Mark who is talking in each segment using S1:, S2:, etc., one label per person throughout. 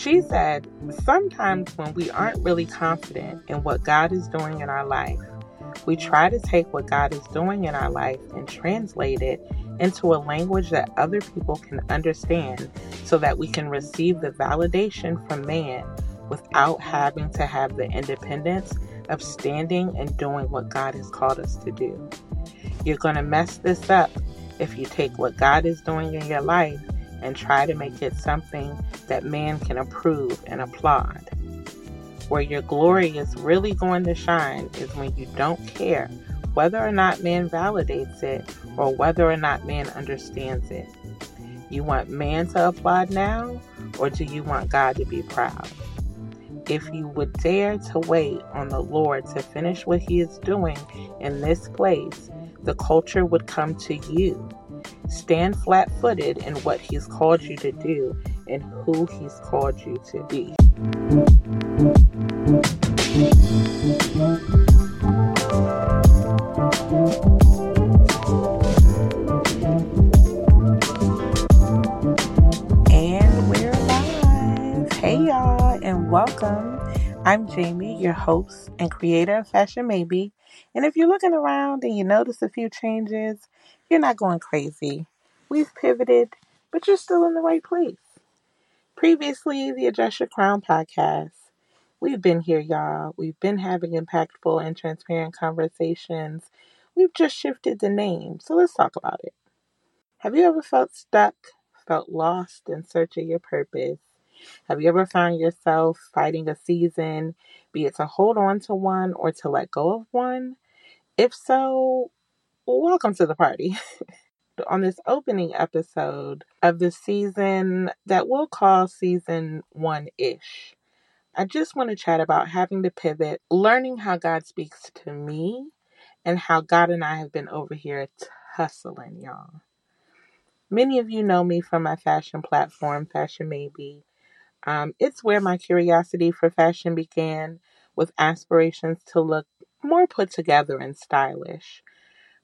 S1: She said, Sometimes when we aren't really confident in what God is doing in our life, we try to take what God is doing in our life and translate it into a language that other people can understand so that we can receive the validation from man without having to have the independence of standing and doing what God has called us to do. You're going to mess this up if you take what God is doing in your life and try to make it something that man can approve and applaud. Where your glory is really going to shine is when you don't care whether or not man validates it or whether or not man understands it. You want man to applaud now, or do you want God to be proud? If you would dare to wait on the Lord to finish what He is doing in this place, the culture would come to you. Stand flat footed in what He's called you to do and who He's called you to be. And we're live. Hey, y'all, and welcome. I'm Jamie, your host and creator of Fashion Maybe. And if you're looking around and you notice a few changes, you're not going crazy. We've pivoted, but you're still in the right place. Previously, the Adjust Your Crown podcast. We've been here, y'all. We've been having impactful and transparent conversations. We've just shifted the name, so let's talk about it. Have you ever felt stuck, felt lost in search of your purpose? Have you ever found yourself fighting a season, be it to hold on to one or to let go of one? If so, welcome to the party. on this opening episode of the season that we'll call season one ish. I just want to chat about having to pivot, learning how God speaks to me, and how God and I have been over here tussling, y'all. Many of you know me from my fashion platform, Fashion Maybe. Um, it's where my curiosity for fashion began, with aspirations to look more put together and stylish.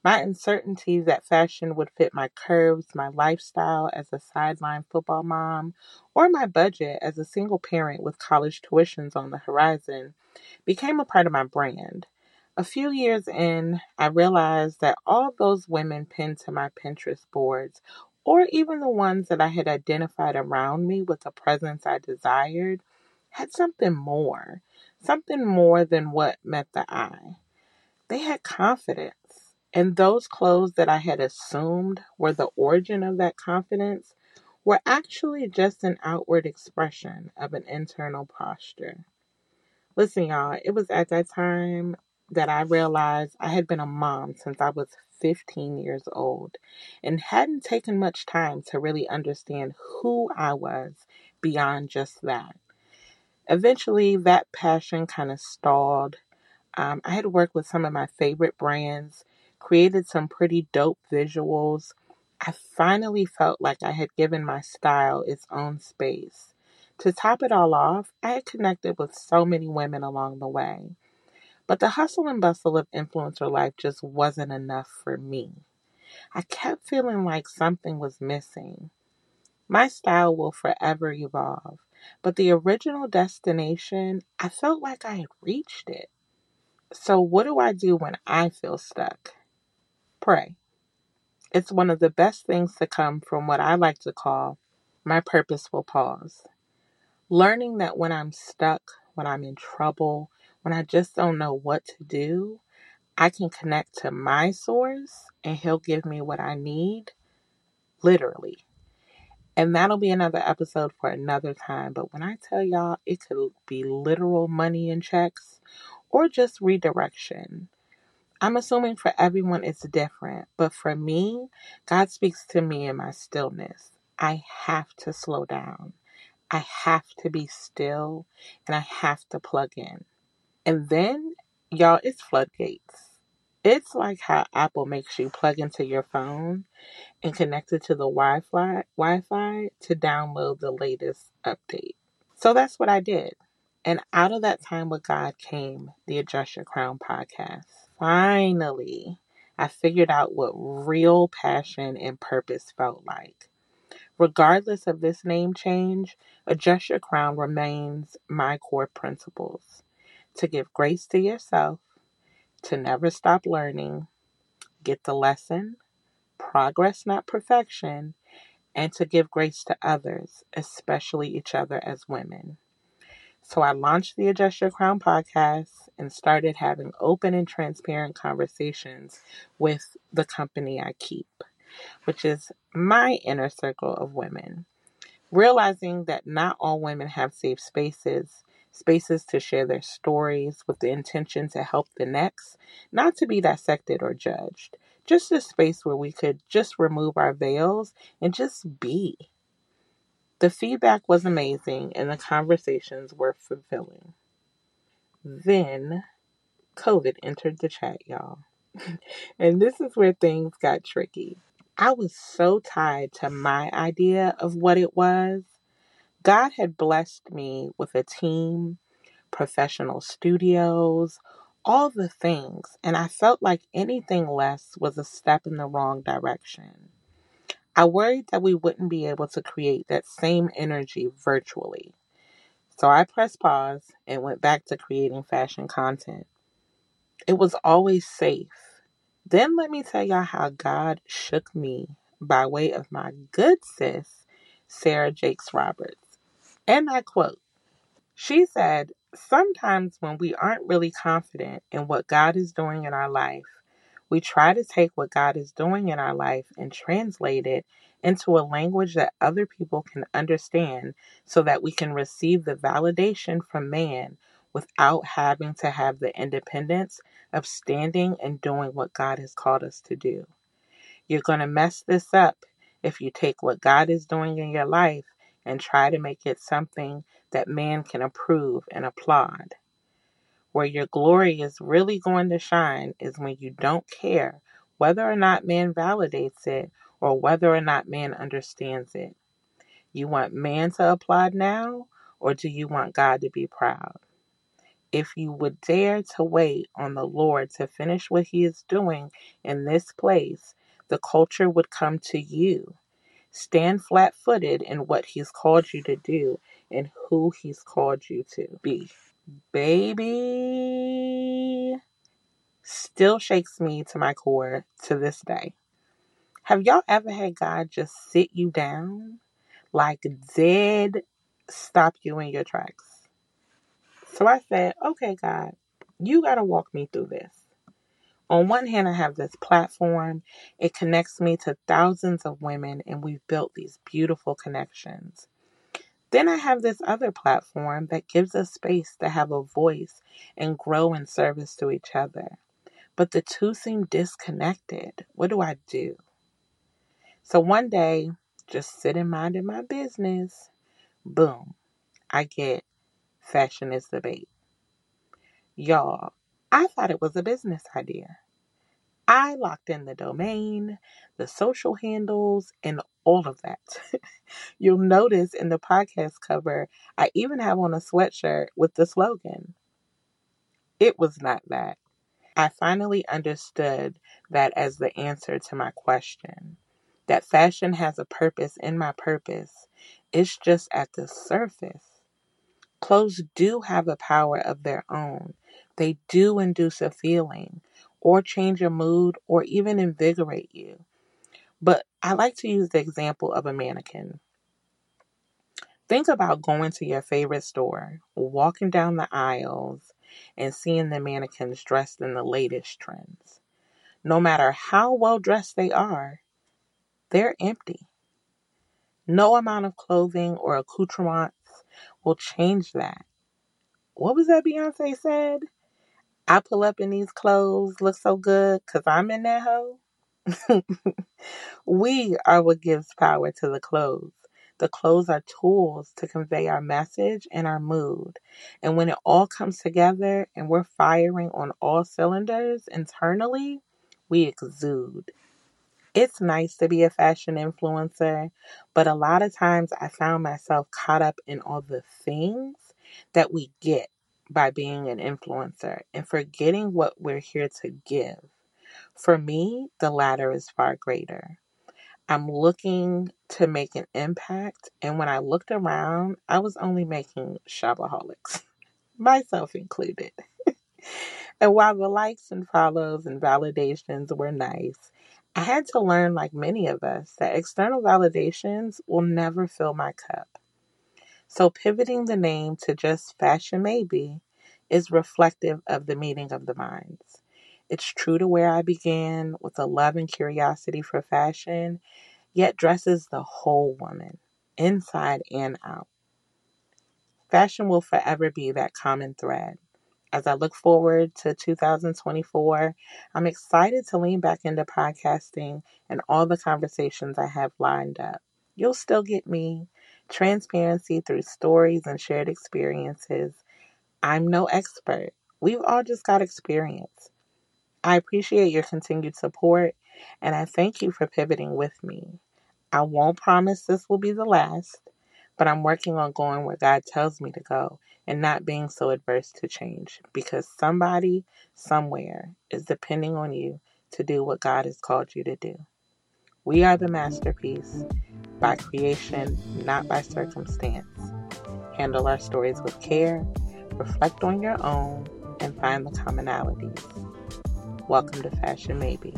S1: My uncertainty that fashion would fit my curves, my lifestyle as a sideline football mom, or my budget as a single parent with college tuitions on the horizon became a part of my brand. A few years in, I realized that all those women pinned to my Pinterest boards, or even the ones that I had identified around me with a presence I desired, had something more, something more than what met the eye. They had confidence. And those clothes that I had assumed were the origin of that confidence were actually just an outward expression of an internal posture. Listen, y'all, it was at that time that I realized I had been a mom since I was 15 years old and hadn't taken much time to really understand who I was beyond just that. Eventually, that passion kind of stalled. Um, I had worked with some of my favorite brands, created some pretty dope visuals. I finally felt like I had given my style its own space. To top it all off, I had connected with so many women along the way. But the hustle and bustle of influencer life just wasn't enough for me. I kept feeling like something was missing. My style will forever evolve, but the original destination, I felt like I had reached it. So, what do I do when I feel stuck? Pray. It's one of the best things to come from what I like to call my purposeful pause. Learning that when I'm stuck, when I'm in trouble, when I just don't know what to do, I can connect to my source and He'll give me what I need, literally. And that'll be another episode for another time. But when I tell y'all, it could be literal money and checks or just redirection. I'm assuming for everyone it's different, but for me, God speaks to me in my stillness. I have to slow down. I have to be still and I have to plug in. And then, y'all, it's floodgates. It's like how Apple makes you plug into your phone and connect it to the Wi-Fi, Wi-Fi to download the latest update. So that's what I did. And out of that time with God came the Adjust Your Crown podcast. Finally, I figured out what real passion and purpose felt like. Regardless of this name change, Adjust Your Crown remains my core principles to give grace to yourself, to never stop learning, get the lesson, progress, not perfection, and to give grace to others, especially each other as women. So I launched the Adjust Your Crown podcast and started having open and transparent conversations with the company I keep, which is my inner circle of women. Realizing that not all women have safe spaces, spaces to share their stories with the intention to help the next, not to be dissected or judged. Just a space where we could just remove our veils and just be. The feedback was amazing and the conversations were fulfilling. Then COVID entered the chat, y'all. and this is where things got tricky. I was so tied to my idea of what it was. God had blessed me with a team, professional studios, all the things, and I felt like anything less was a step in the wrong direction. I worried that we wouldn't be able to create that same energy virtually. So I pressed pause and went back to creating fashion content. It was always safe. Then let me tell y'all how God shook me by way of my good sis, Sarah Jakes Roberts. And I quote, she said, Sometimes when we aren't really confident in what God is doing in our life, we try to take what God is doing in our life and translate it into a language that other people can understand so that we can receive the validation from man without having to have the independence of standing and doing what God has called us to do. You're going to mess this up if you take what God is doing in your life and try to make it something that man can approve and applaud. Where your glory is really going to shine is when you don't care whether or not man validates it or whether or not man understands it. You want man to applaud now, or do you want God to be proud? If you would dare to wait on the Lord to finish what He is doing in this place, the culture would come to you. Stand flat footed in what He's called you to do and who He's called you to be baby still shakes me to my core to this day. Have y'all ever had God just sit you down, like dead stop you in your tracks? So I said, okay, God, you got to walk me through this. On one hand, I have this platform. It connects me to thousands of women, and we've built these beautiful connections. Then I have this other platform that gives us space to have a voice and grow in service to each other. But the two seem disconnected. What do I do? So one day, just sitting minding my business, boom, I get fashion is the bait. Y'all, I thought it was a business idea. I locked in the domain, the social handles, and all of that. You'll notice in the podcast cover, I even have on a sweatshirt with the slogan. It was not that. I finally understood that as the answer to my question. That fashion has a purpose in my purpose. It's just at the surface. Clothes do have a power of their own. They do induce a feeling, or change your mood, or even invigorate you. But I like to use the example of a mannequin. Think about going to your favorite store, walking down the aisles, and seeing the mannequins dressed in the latest trends. No matter how well dressed they are, they're empty. No amount of clothing or accoutrements will change that. What was that Beyonce said? I pull up in these clothes, look so good because I'm in that hoe. we are what gives power to the clothes. The clothes are tools to convey our message and our mood. And when it all comes together and we're firing on all cylinders internally, we exude. It's nice to be a fashion influencer, but a lot of times I found myself caught up in all the things that we get by being an influencer and forgetting what we're here to give. For me, the latter is far greater. I'm looking to make an impact. And when I looked around, I was only making shopaholics, myself included. and while the likes and follows and validations were nice, I had to learn, like many of us, that external validations will never fill my cup. So pivoting the name to just Fashion Maybe is reflective of the meeting of the minds. It's true to where I began with a love and curiosity for fashion, yet dresses the whole woman, inside and out. Fashion will forever be that common thread. As I look forward to 2024, I'm excited to lean back into podcasting and all the conversations I have lined up. You'll still get me, transparency through stories and shared experiences. I'm no expert. We've all just got experience. I appreciate your continued support and I thank you for pivoting with me. I won't promise this will be the last, but I'm working on going where God tells me to go and not being so adverse to change because somebody somewhere is depending on you to do what God has called you to do. We are the masterpiece by creation, not by circumstance. Handle our stories with care, reflect on your own, and find the commonalities. Welcome to Fashion Maybe.